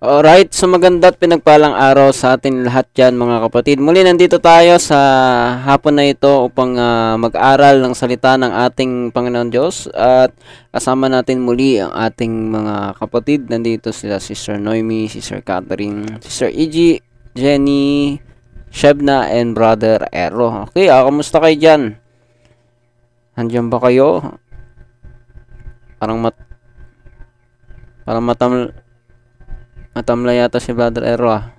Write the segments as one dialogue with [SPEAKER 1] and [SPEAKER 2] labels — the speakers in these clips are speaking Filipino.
[SPEAKER 1] Alright, so maganda at pinagpalang araw sa atin lahat dyan mga kapatid. Muli nandito tayo sa hapon na ito upang uh, mag-aral ng salita ng ating Panginoon Diyos at kasama natin muli ang ating mga kapatid. Nandito sila Sister Noemi, Sister Catherine, Sister E.G., Jenny, Shebna, and Brother Ero. Okay, uh, kamusta kayo dyan? Nandiyan ba kayo? Parang mat... Parang matam Matamla yata si Brother Ero ah.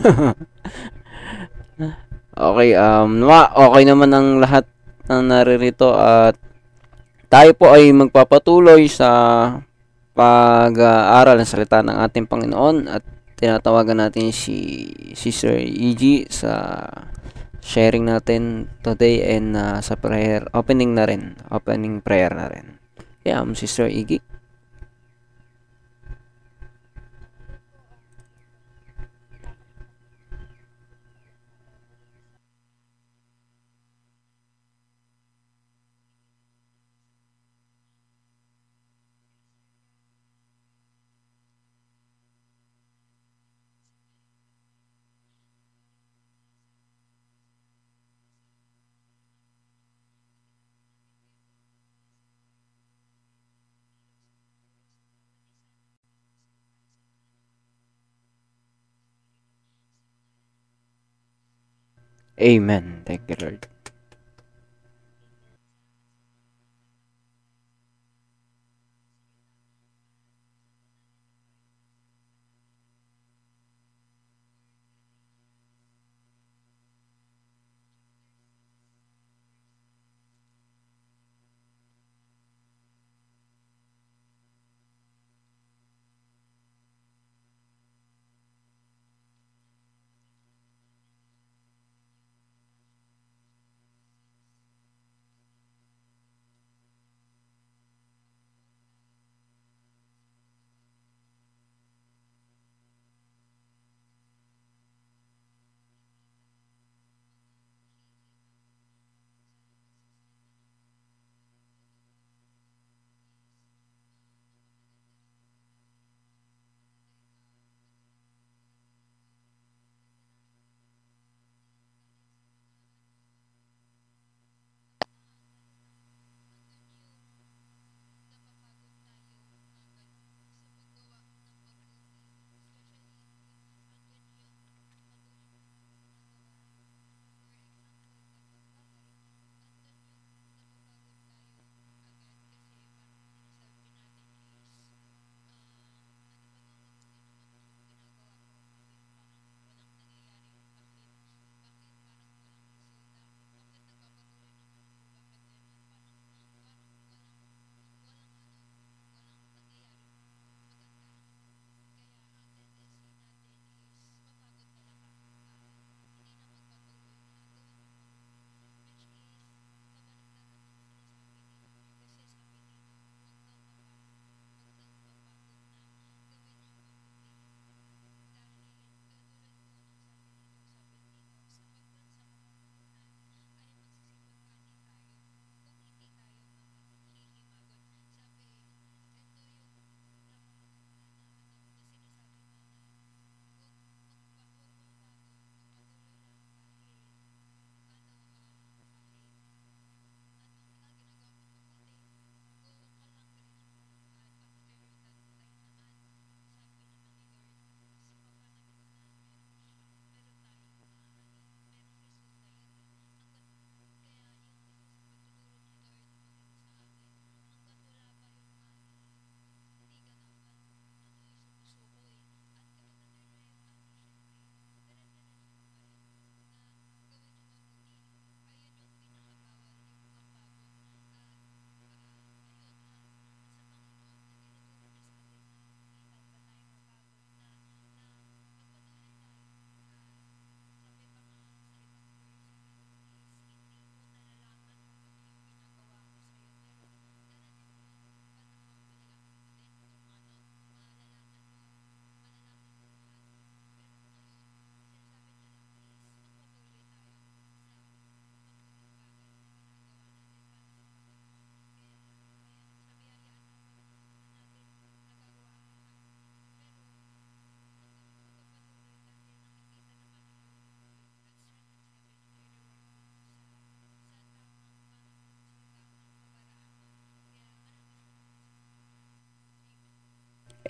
[SPEAKER 1] okay, um, okay naman ang lahat ng naririto at tayo po ay magpapatuloy sa pag-aaral ng salita ng ating Panginoon at tinatawagan natin si Sister EG sa sharing natin today and uh, sa prayer opening na rin opening prayer na rin yeah, um, Sister Iggy Amen. Thank you, Lord.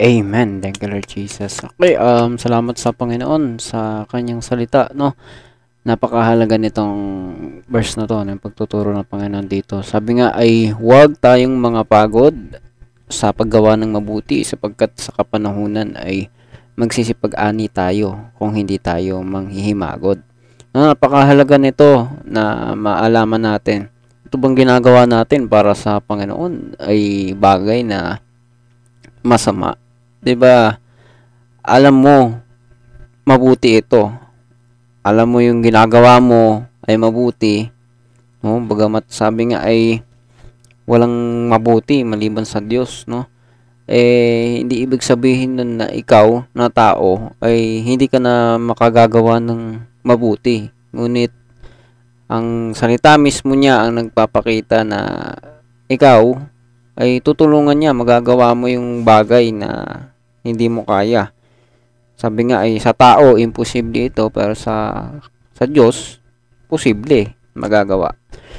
[SPEAKER 1] Amen. Thank you, Lord Jesus. Okay, um, salamat sa Panginoon sa kanyang salita, no? Napakahalaga nitong verse na to, ng pagtuturo ng Panginoon dito. Sabi nga ay huwag tayong mga pagod sa paggawa ng mabuti sapagkat sa kapanahunan ay magsisipag-ani tayo kung hindi tayo manghihimagod. No, napakahalaga nito na maalaman natin. Ito bang ginagawa natin para sa Panginoon ay bagay na masama 'di ba? Alam mo mabuti ito. Alam mo yung ginagawa mo ay mabuti. No? Bagamat sabi nga ay walang mabuti maliban sa Diyos, no? Eh hindi ibig sabihin nun na ikaw na tao ay hindi ka na makagagawa ng mabuti. Ngunit ang salita mismo niya ang nagpapakita na ikaw ay tutulungan niya magagawa mo yung bagay na hindi mo kaya. Sabi nga ay sa tao imposible ito pero sa sa Diyos posible magagawa.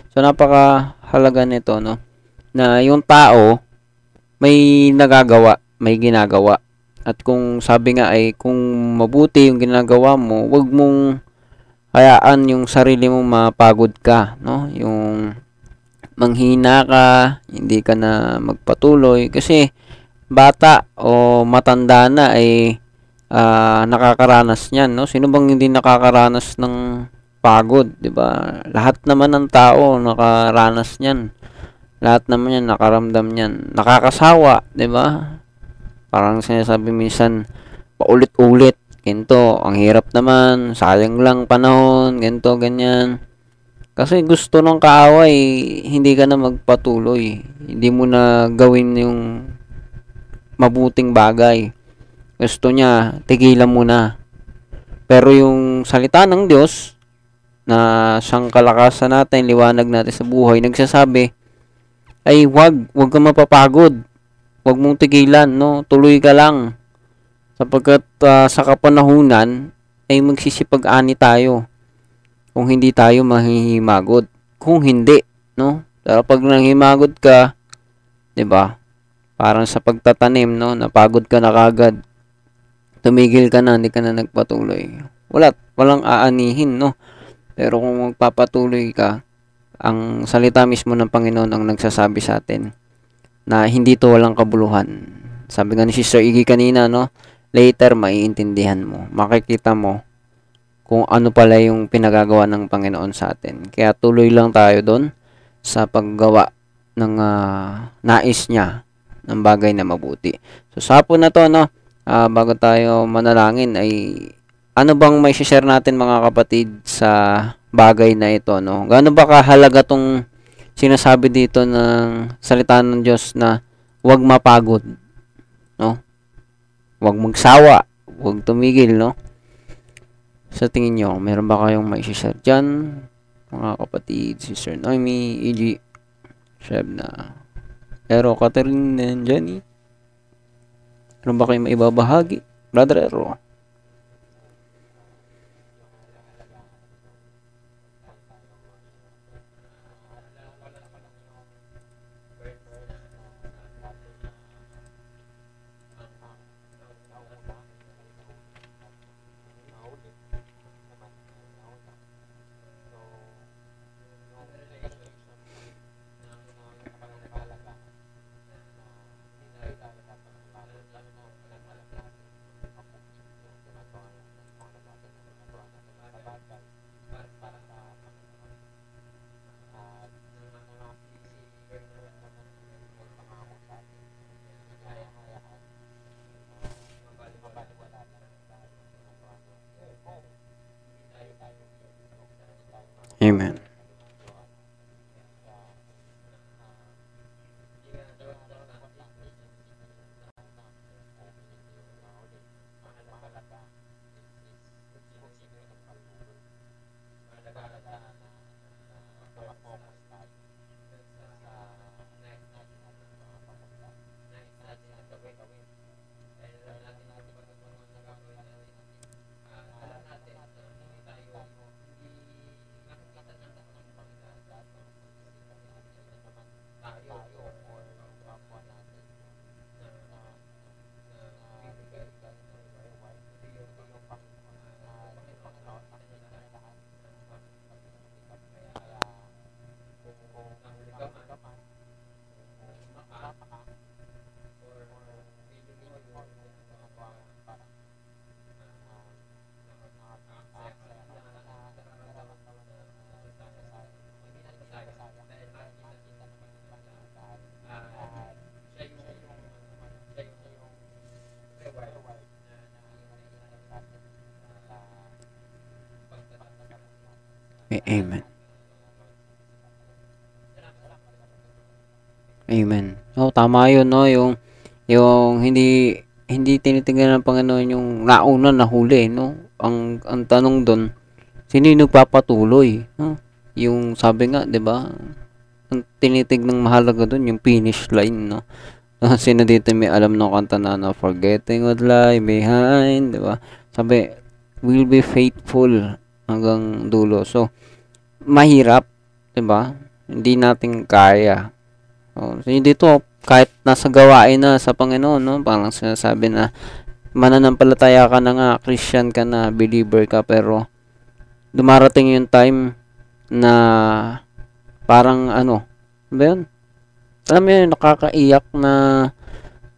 [SPEAKER 1] So napakahalaga nito no na yung tao may nagagawa, may ginagawa. At kung sabi nga ay kung mabuti yung ginagawa mo, wag mong hayaan yung sarili mo mapagod ka, no? Yung manghina ka, hindi ka na magpatuloy kasi bata o matanda na ay uh, nakakaranas niyan, no? Sino bang hindi nakakaranas ng pagod, 'di ba? Lahat naman ng tao nakaranas niyan. Lahat naman 'yan nakaramdam niyan. Nakakasawa, 'di ba? Parang sinasabi minsan paulit-ulit, ganito, ang hirap naman, sayang lang panahon, ganito, ganyan. Kasi gusto ng kaaway, hindi ka na magpatuloy. Hindi mo na gawin yung mabuting bagay. Gusto niya, tigilan mo na. Pero yung salita ng Diyos, na siyang kalakasan natin, liwanag natin sa buhay, nagsasabi, ay wag, wag ka mapapagod. Wag mong tigilan, no? Tuloy ka lang. Sapagkat uh, sa kapanahunan, ay magsisipag-ani tayo. Kung hindi tayo mahihimagod. Kung hindi, no? Pero pag nanghimagod ka, 'di ba? Parang sa pagtatanim, no? Napagod ka na kagad. Tumigil ka na, hindi ka na nagpatuloy. Wala, walang aanihin, no? Pero kung magpapatuloy ka, ang salita mismo ng Panginoon ang nagsasabi sa atin na hindi to walang kabuluhan. Sabi nga ni Sister Iggy kanina, no? Later, maiintindihan mo. Makikita mo kung ano pala yung pinagagawa ng Panginoon sa atin. Kaya tuloy lang tayo doon sa paggawa ng uh, nais niya ng bagay na mabuti. So sa hapon na to, no, uh, bago tayo manalangin ay ano bang may share natin mga kapatid sa bagay na ito, no? Gaano ba kahalaga tong sinasabi dito ng salita ng Diyos na huwag mapagod, no? Huwag magsawa, huwag tumigil, no? Sa tingin nyo, meron ba kayong may share dyan? Mga kapatid, Sister Noemi, E.G. Sheb na Ero, Catherine and Jenny. Ano ba kayo maibabahagi? Brother Ero.
[SPEAKER 2] Amen. Amen. Oh, tama 'yun, no, yung yung hindi hindi tinitingnan ng Panginoon yung nauna na huli, no? Ang ang tanong doon, sino yung nagpapatuloy, no? Yung sabi nga, 'di ba? Ang tinitignang mahalaga doon yung finish line, no? Sino dito may alam ng kanta na, na forgetting what lie behind, 'di ba? Sabi, will be faithful hanggang dulo. So, mahirap, 'di ba? Hindi natin kaya. Oh, so dito kahit nasa gawain na sa Panginoon, no? Parang sinasabi na mananampalataya ka na nga, Christian ka na, believer ka, pero dumarating yung time na parang ano ba yun? Alam mo yun, nakakaiyak na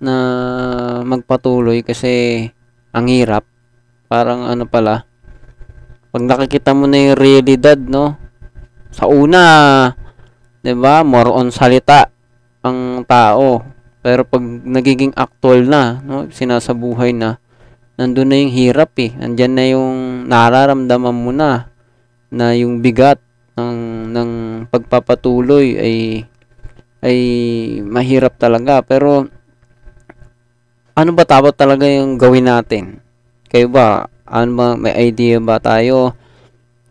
[SPEAKER 2] na magpatuloy kasi ang hirap. Parang ano pala, pag nakikita mo na yung realidad, no? Sa una, 'di ba? More on salita ang tao. Pero pag nagiging actual na, no? Sinasabuhay na, nandun na yung hirap eh. Andyan na yung nararamdaman mo na na yung bigat ng ng pagpapatuloy ay ay mahirap talaga. Pero ano ba dapat talaga yung gawin natin? Kayo ba? Ano ba, may idea ba tayo?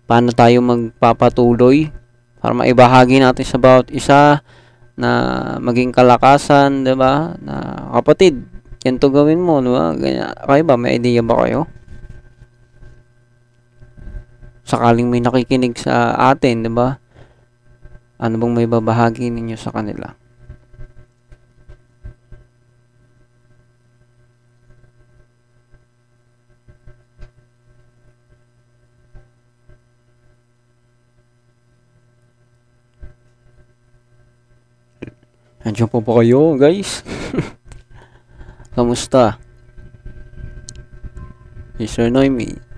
[SPEAKER 2] Paano tayo magpapatuloy? Para maibahagi natin sa bawat isa na maging kalakasan, 'di ba? Na kapatid, ganito gawin mo, 'di ba? Ganyan. Kayo ba may idea ba kayo? Sakaling may nakikinig sa atin, 'di ba? Ano bang may babahagi ninyo sa kanila? Andiyan po ba kayo, guys? Kamusta? Mr. Noemi.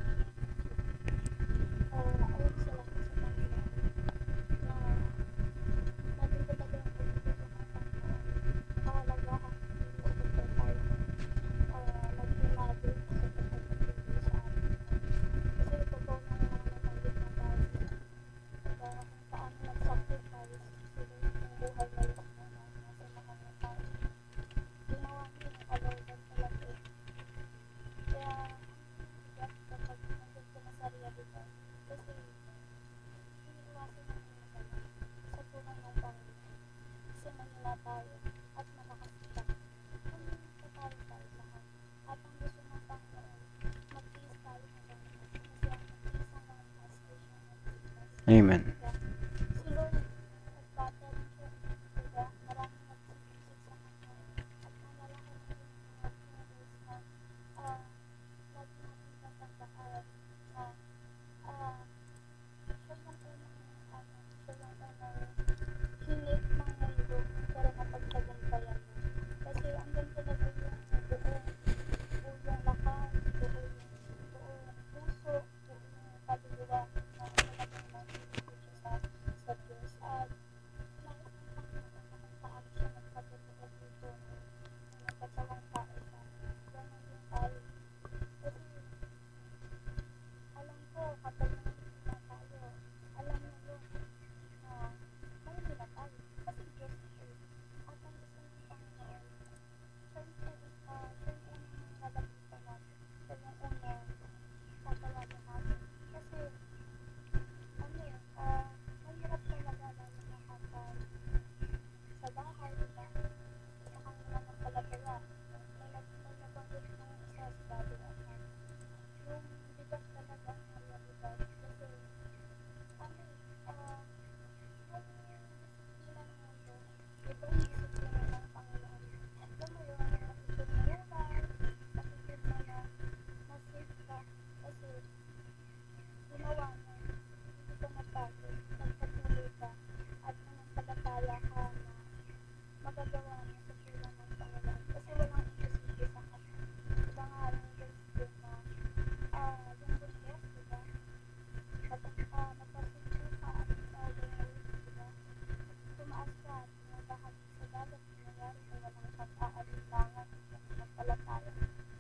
[SPEAKER 2] Amen.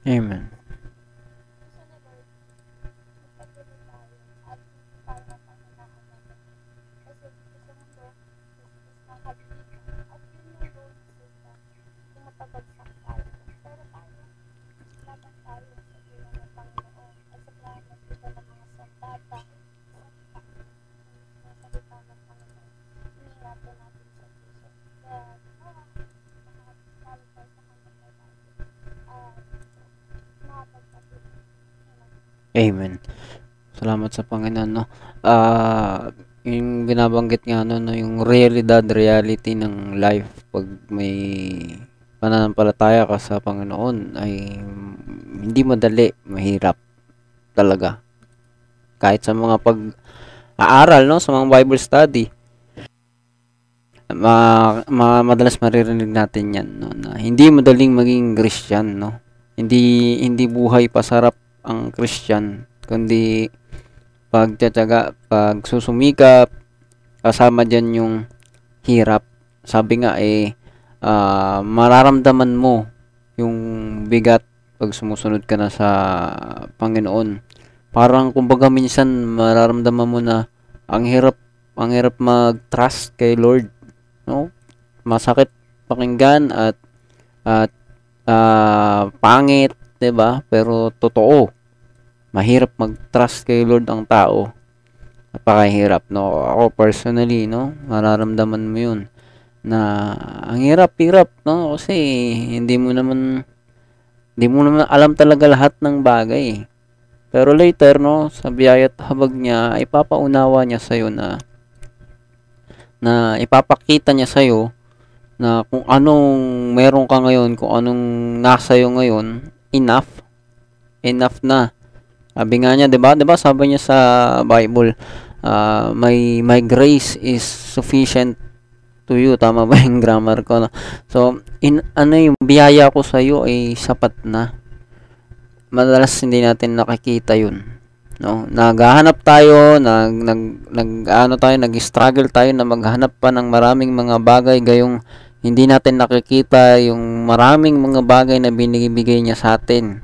[SPEAKER 2] Amen.
[SPEAKER 1] Amen. Salamat sa Panginoon, no? Ah, yung binabanggit nga no, no, yung realidad, reality ng life pag may pananampalataya ka sa Panginoon ay hindi madali, mahirap talaga. Kahit sa mga pag-aaral, no, sa mga Bible study, ma, ma madalas maririnig natin 'yan, no, na hindi madaling maging Christian, no. Hindi hindi buhay pasarap ang Christian, kundi pagtiyatiyaga, pagsusumikap, kasama diyan yung hirap. Sabi nga eh ah, mararamdaman mo yung bigat pag sumusunod ka na sa Panginoon. Parang kumbaga minsan mararamdaman mo na ang hirap ang hirap mag-trust kay Lord, no? Masakit pakinggan at at ah, pangit, 'di ba? Pero totoo. Mahirap mag-trust kay Lord ang tao. Napakahirap, no? Ako personally, no? Mararamdaman mo 'yun na ang hirap-hirap, no? Kasi hindi mo naman hindi mo naman alam talaga lahat ng bagay. Pero later, no, sa biyaya't habag niya, ipapaunawa niya sa'yo na na ipapakita niya sa'yo na kung anong meron ka ngayon, kung anong nasa iyo ngayon, enough. Enough na. Sabi nga niya, 'di ba? 'Di ba? Sabi niya sa Bible, uh, my my grace is sufficient to you. Tama ba yung grammar ko? No? So, in ano yung biyaya ko sa iyo ay sapat na. Madalas hindi natin nakikita 'yun. No, naghahanap tayo, nag nag, nag ano tayo, nag-struggle tayo na maghanap pa ng maraming mga bagay gayong hindi natin nakikita yung maraming mga bagay na binibigay niya sa atin.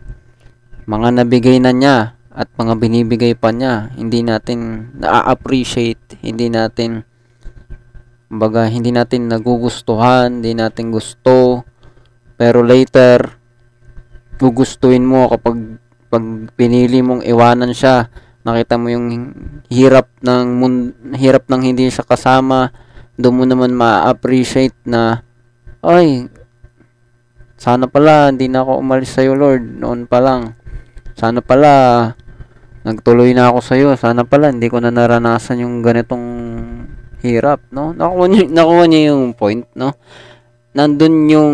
[SPEAKER 1] Mga nabigay na niya at mga binibigay pa niya, hindi natin na-appreciate, hindi natin baga hindi natin nagugustuhan, hindi natin gusto. Pero later gugustuhin mo kapag pag pinili mong iwanan siya, nakita mo yung hirap ng hirap ng hindi siya kasama, doon mo naman ma-appreciate na ay sana pala hindi na ako umalis sa iyo Lord noon pa lang. Sana pala nagtuloy na ako sa iyo. Sana pala hindi ko na naranasan yung ganitong hirap, no? Nakuha niyo, nakuha niyo yung point, no? Nandun yung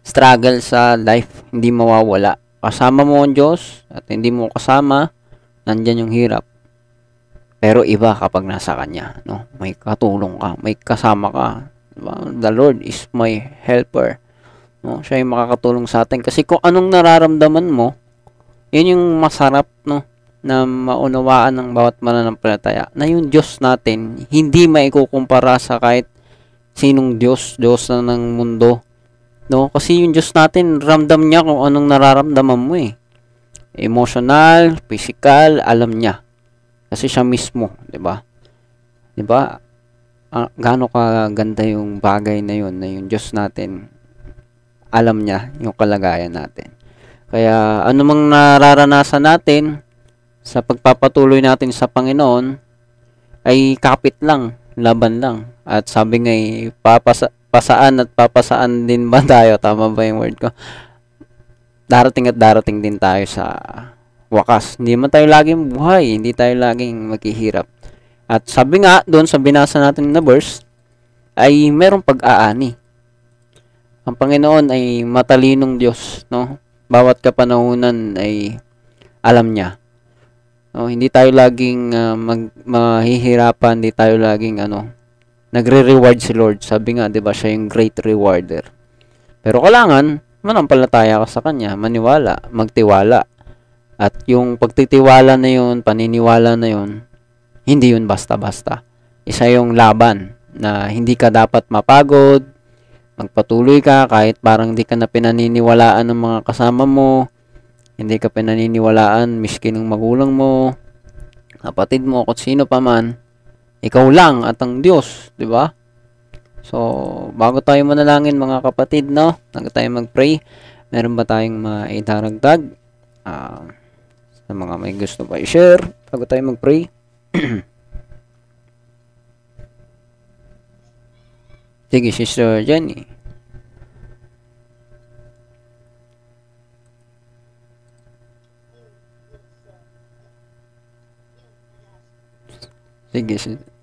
[SPEAKER 1] struggle sa life, hindi mawawala kasama mo ang Diyos at hindi mo kasama, nandyan yung hirap. Pero iba kapag nasa Kanya, no? May katulong ka, may kasama ka. Diba? The Lord is my helper. No? Siya yung makakatulong sa atin. Kasi kung anong nararamdaman mo, yun yung masarap, no? Na maunawaan ng bawat mananampalataya. Na yung Diyos natin, hindi maikukumpara sa kahit sinong Diyos, Diyos na ng mundo No? Kasi yung Diyos natin, ramdam niya kung anong nararamdaman mo eh. Emotional, physical, alam niya. Kasi siya mismo, 'di ba? 'Di ba? Ah, gaano ka ganda yung bagay na yun na yung Diyos natin alam niya yung kalagayan natin. Kaya anumang nararanasan natin sa pagpapatuloy natin sa Panginoon ay kapit lang, laban lang. At sabi nga eh, papasa, pasaan at papasaan din ba tayo? Tama ba yung word ko? Darating at darating din tayo sa wakas. Hindi man tayo laging buhay, hindi tayo laging maghihirap. At sabi nga doon sa binasa natin na verse, ay merong pag-aani. Ang Panginoon ay matalinong Diyos, no? Bawat kapanahunan ay alam niya. No, hindi tayo laging uh, mag, mahihirapan, hindi tayo laging ano, nagre-reward si Lord. Sabi nga, 'di ba, siya yung great rewarder. Pero kailangan manampalataya ka sa kanya, maniwala, magtiwala. At yung pagtitiwala na yun, paniniwala na yun, hindi yun basta-basta. Isa yung laban na hindi ka dapat mapagod, magpatuloy ka kahit parang hindi ka na pinaniniwalaan ng mga kasama mo, hindi ka pinaniniwalaan miski ng magulang mo, kapatid mo, kung sino pa man, ikaw lang at ang Diyos, di ba? So, bago tayo manalangin mga kapatid, no? Bago tayo mag-pray, meron ba tayong maidaragdag? Uh, sa mga may gusto pa i-share, bago tayo mag-pray. Sige, si Sir
[SPEAKER 3] Sige, si...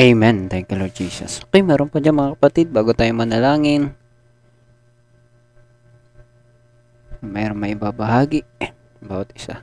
[SPEAKER 3] Amen. Thank you, Lord Jesus. Okay, meron pa dyan mga kapatid, bago tayo manalangin. Meron may ibabahagi. Bawat isa.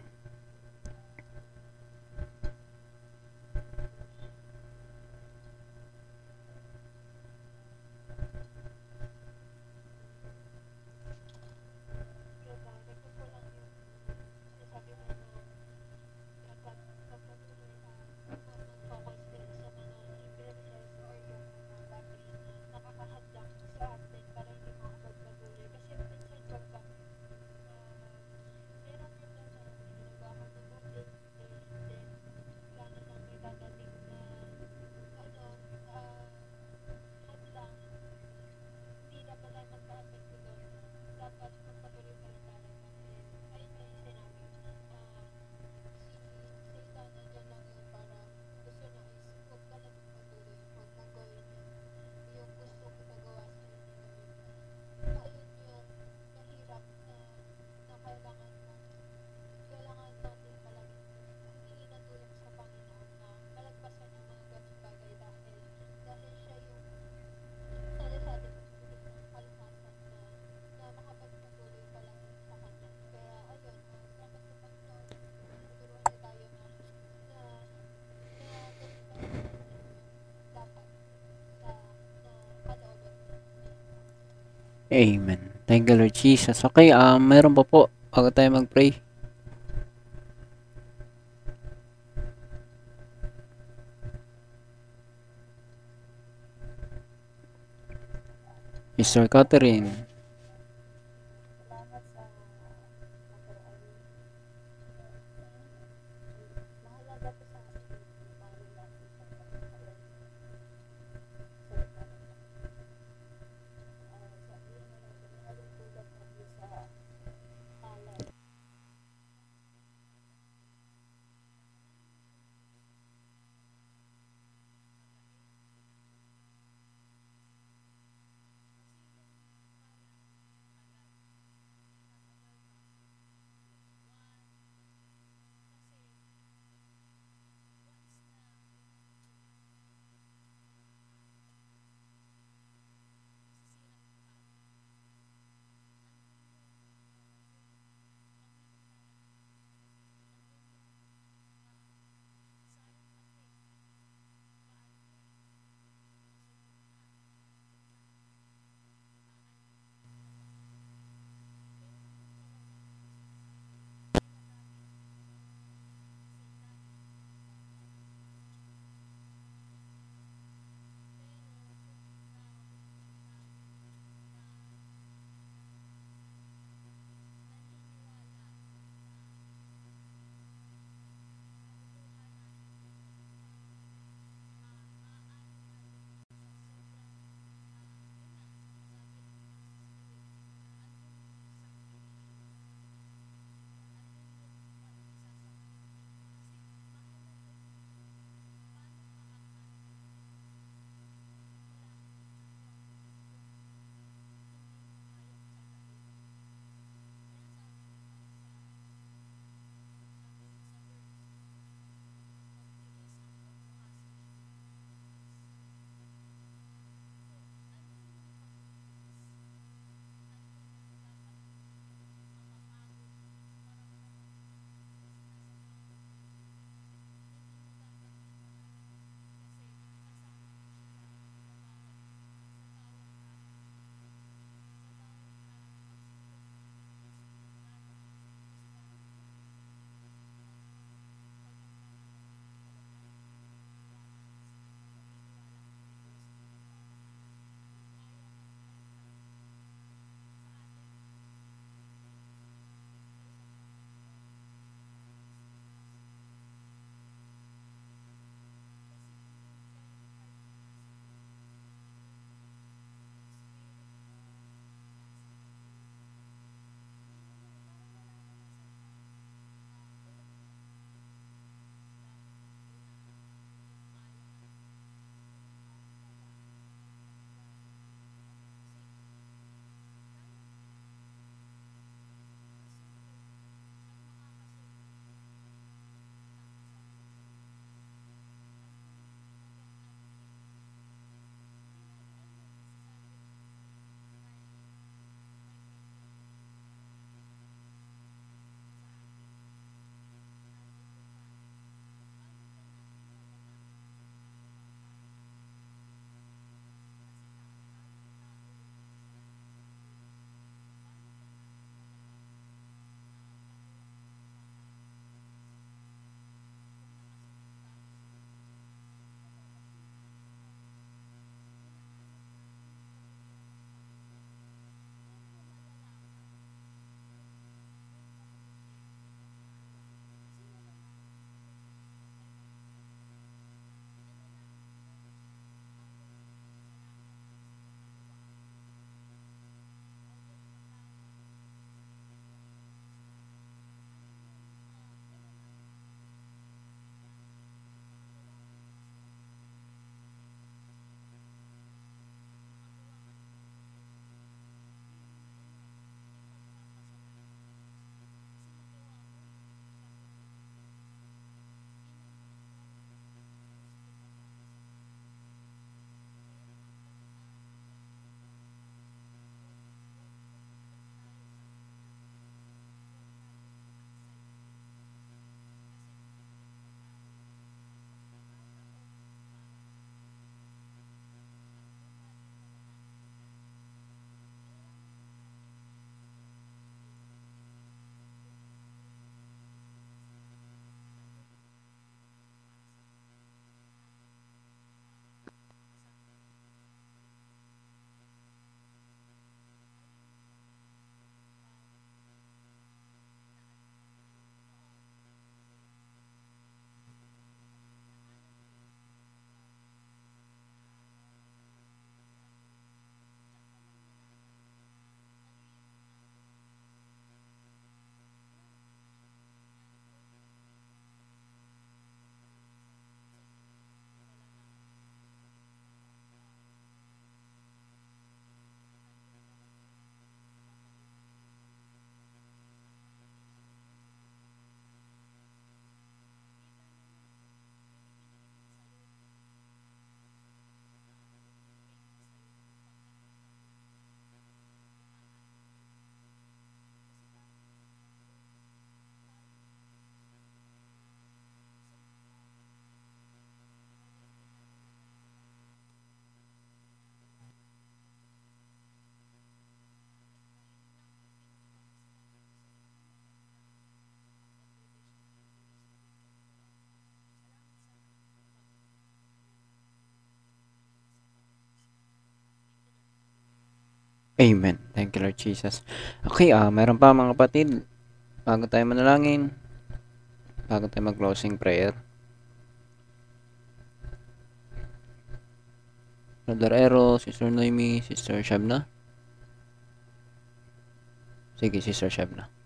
[SPEAKER 3] Amen. Thank you, Lord Jesus. Okay, um, meron pa po bago tayo mag-pray. Mr. Catherine.
[SPEAKER 4] Amen. Thank you, Lord Jesus. Okay, ah, meron pa mga kapatid. Bago tayo manalangin, bago tayo mag-closing prayer. Brother Ero, Sister Noemi, Sister Shabna. Sige, Sister Shabna.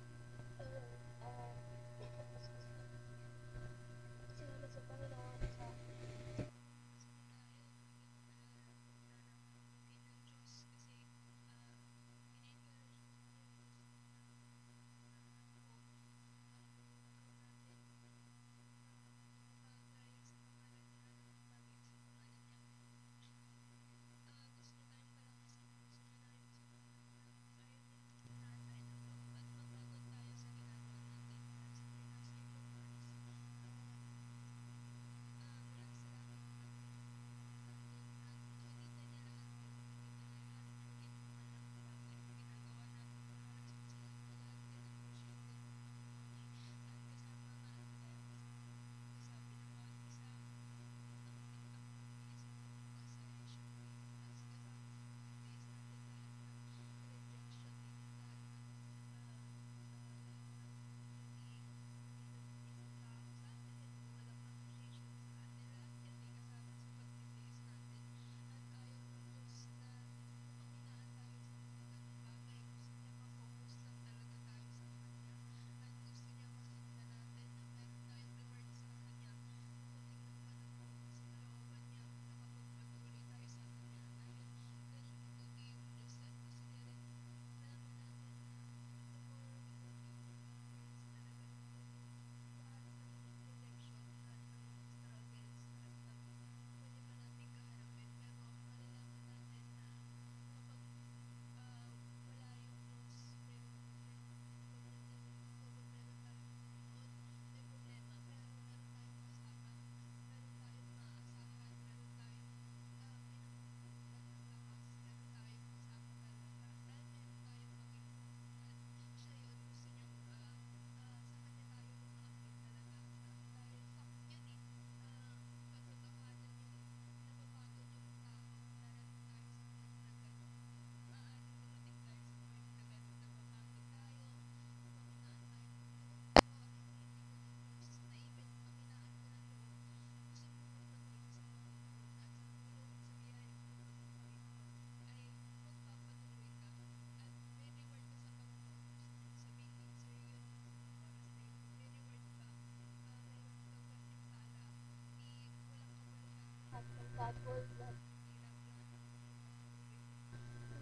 [SPEAKER 3] Lahat ng bad word lahat.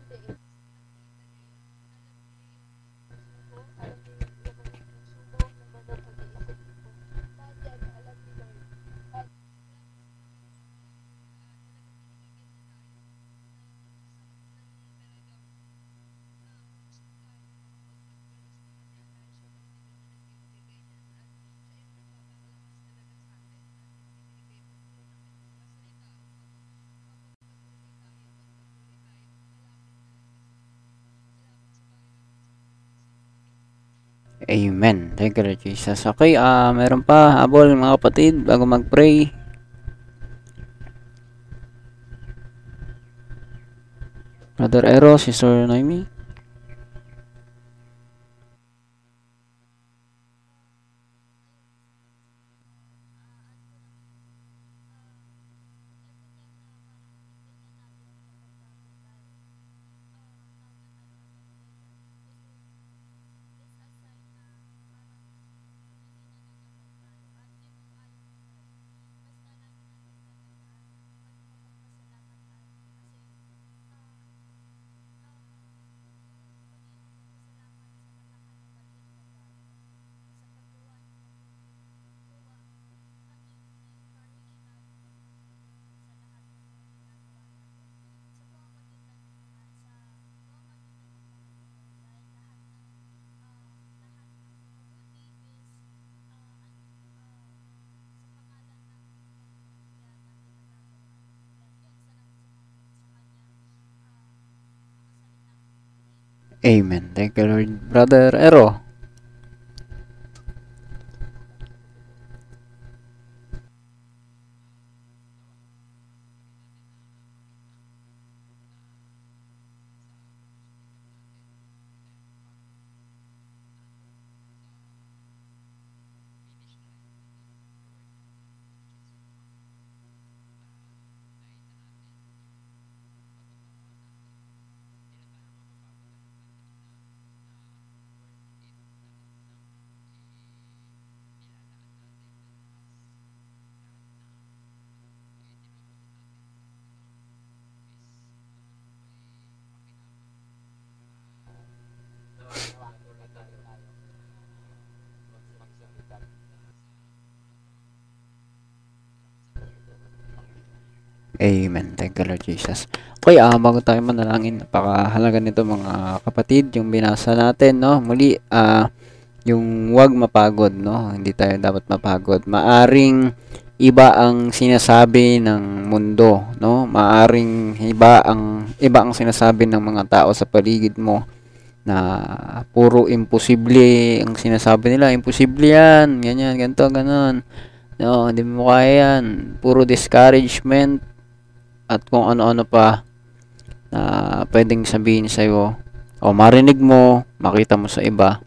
[SPEAKER 3] Hindi. Subo, alam niyo yung laman ng subo, laman ng pag-iisip ko. Lahat yan, alam ni Lord. At
[SPEAKER 4] Amen. Thank you, Lord Jesus. Okay, ah, meron pa habol mga kapatid bago mag-pray. Brother Ero, Sister Noemi. Amen. Thank you, Lord. Brother
[SPEAKER 1] Amen. Thank you, Lord Jesus. Okay, uh, bago tayo manalangin, napakahalaga nito mga kapatid, yung binasa natin, no? Muli, uh, yung wag mapagod, no? Hindi tayo dapat mapagod. Maaring iba ang sinasabi ng mundo, no? Maaring iba ang iba ang sinasabi ng mga tao sa paligid mo na puro imposible ang sinasabi nila, imposible yan, ganyan, ganito, ganon. No, hindi mo kaya yan. Puro discouragement at kung ano-ano pa na pwedeng sabihin sa'yo o marinig mo, makita mo sa iba.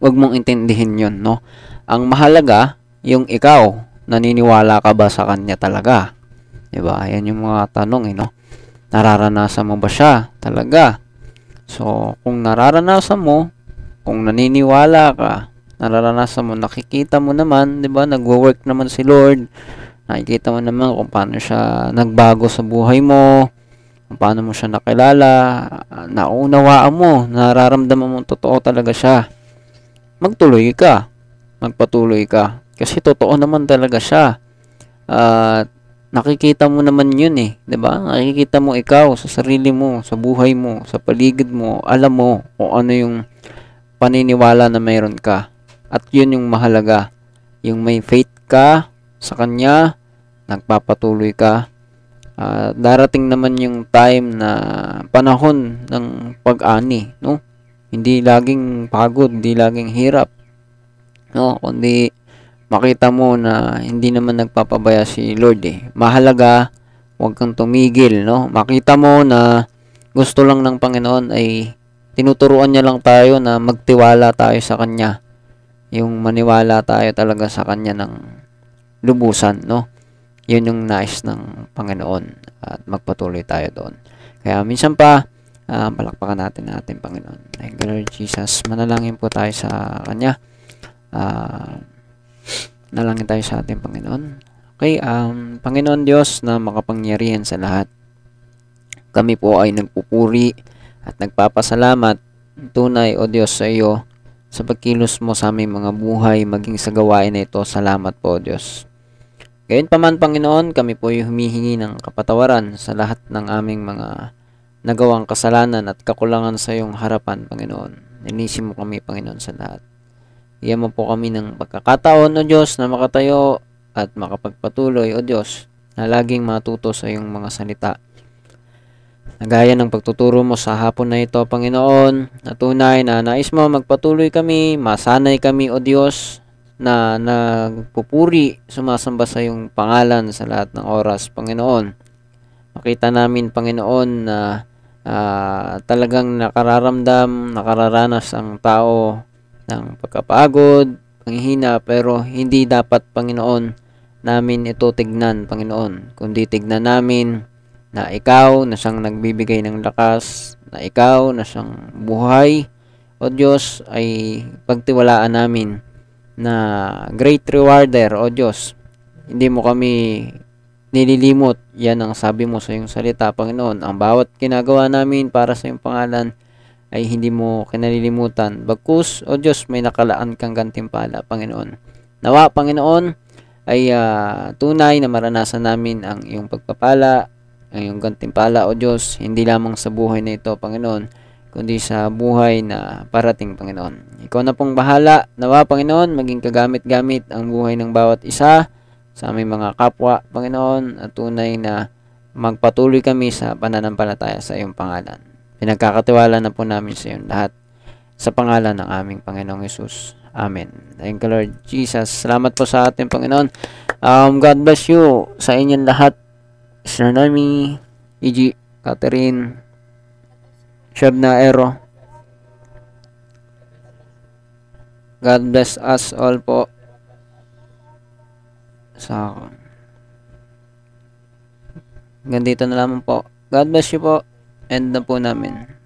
[SPEAKER 1] Huwag mong intindihin yon no? Ang mahalaga, yung ikaw, naniniwala ka ba sa kanya talaga? 'Di ba? Ayan yung mga tanong, eh, no? Nararanasan mo ba siya talaga? So, kung nararanasan mo, kung naniniwala ka, nararanasan mo, nakikita mo naman, 'di ba? Nagwo-work naman si Lord. Nakikita mo naman kung paano siya nagbago sa buhay mo, kung paano mo siya nakilala, naunawaan mo, nararamdaman mo totoo talaga siya. Magtuloy ka. Magpatuloy ka. Kasi totoo naman talaga siya. At nakikita mo naman yun eh, 'di ba? Nakikita mo ikaw sa sarili mo, sa buhay mo, sa paligid mo, alam mo kung ano yung paniniwala na mayroon ka. At yun yung mahalaga. Yung may faith ka sa kanya, nagpapatuloy ka. Uh, darating naman yung time na panahon ng pag-ani, no? Hindi laging pagod, hindi laging hirap. No, kundi makita mo na hindi naman nagpapabaya si Lord eh. Mahalaga, huwag kang tumigil, no? Makita mo na gusto lang ng Panginoon ay tinuturuan niya lang tayo na magtiwala tayo sa Kanya. Yung maniwala tayo talaga sa Kanya ng lubusan, no? Yun yung nais ng Panginoon at magpatuloy tayo doon. Kaya minsan pa, uh, palakpakan natin natin Panginoon. Thank you Lord Jesus. Manalangin po tayo sa Kanya. Uh, nalangin tayo sa ating Panginoon. Okay, um, Panginoon Diyos na makapangyarihan sa lahat. Kami po ay nagpupuri at nagpapasalamat tunay o Diyos sa iyo sa pagkilos mo sa aming mga buhay maging sa gawain na ito. Salamat po Diyos. Gayon pa man, Panginoon, kami po ay humihingi ng kapatawaran sa lahat ng aming mga nagawang kasalanan at kakulangan sa iyong harapan, Panginoon. Ninisin mo kami, Panginoon, sa lahat. Iyan mo po kami ng pagkakataon, O Diyos, na makatayo at makapagpatuloy, O Diyos, na laging matuto sa iyong mga salita. Nagaya ng pagtuturo mo sa hapon na ito, Panginoon, na tunay na nais mo magpatuloy kami, masanay kami, O Diyos, na nagpupuri, sumasamba sa iyong pangalan sa lahat ng oras, Panginoon. Makita namin, Panginoon, na uh, talagang nakararamdam, nakararanas ang tao ng pagkapagod, panghihina, pero hindi dapat, Panginoon, namin ito tignan, Panginoon. Kundi tignan namin na ikaw na siyang nagbibigay ng lakas, na ikaw na siyang buhay, o Diyos, ay pagtiwalaan namin na great rewarder o Diyos. Hindi mo kami nililimot. Yan ang sabi mo sa iyong salita, Panginoon. Ang bawat ginagawa namin para sa iyong pangalan ay hindi mo kinalilimutan. Bagkus, o Diyos, may nakalaan kang gantimpala, Panginoon. Nawa, Panginoon, ay uh, tunay na maranasan namin ang iyong pagpapala, ang iyong gantimpala, o Diyos, hindi lamang sa buhay na ito, Panginoon, kundi sa buhay na parating, Panginoon. Ikaw na pong bahala. Nawa, Panginoon, maging kagamit-gamit ang buhay ng bawat isa sa aming mga kapwa, Panginoon, at tunay na magpatuloy kami sa pananampalataya sa iyong pangalan. Pinagkakatiwala na po namin sa iyong lahat sa pangalan ng aming Panginoong Yesus. Amen. Thank you, Lord Jesus. Salamat po sa ating Panginoon. Um, God bless you sa inyong lahat. Sir Nami, E.G. Catherine, na Ero. God bless us all po. So, ganito na lamang po. God bless you po. End na po namin.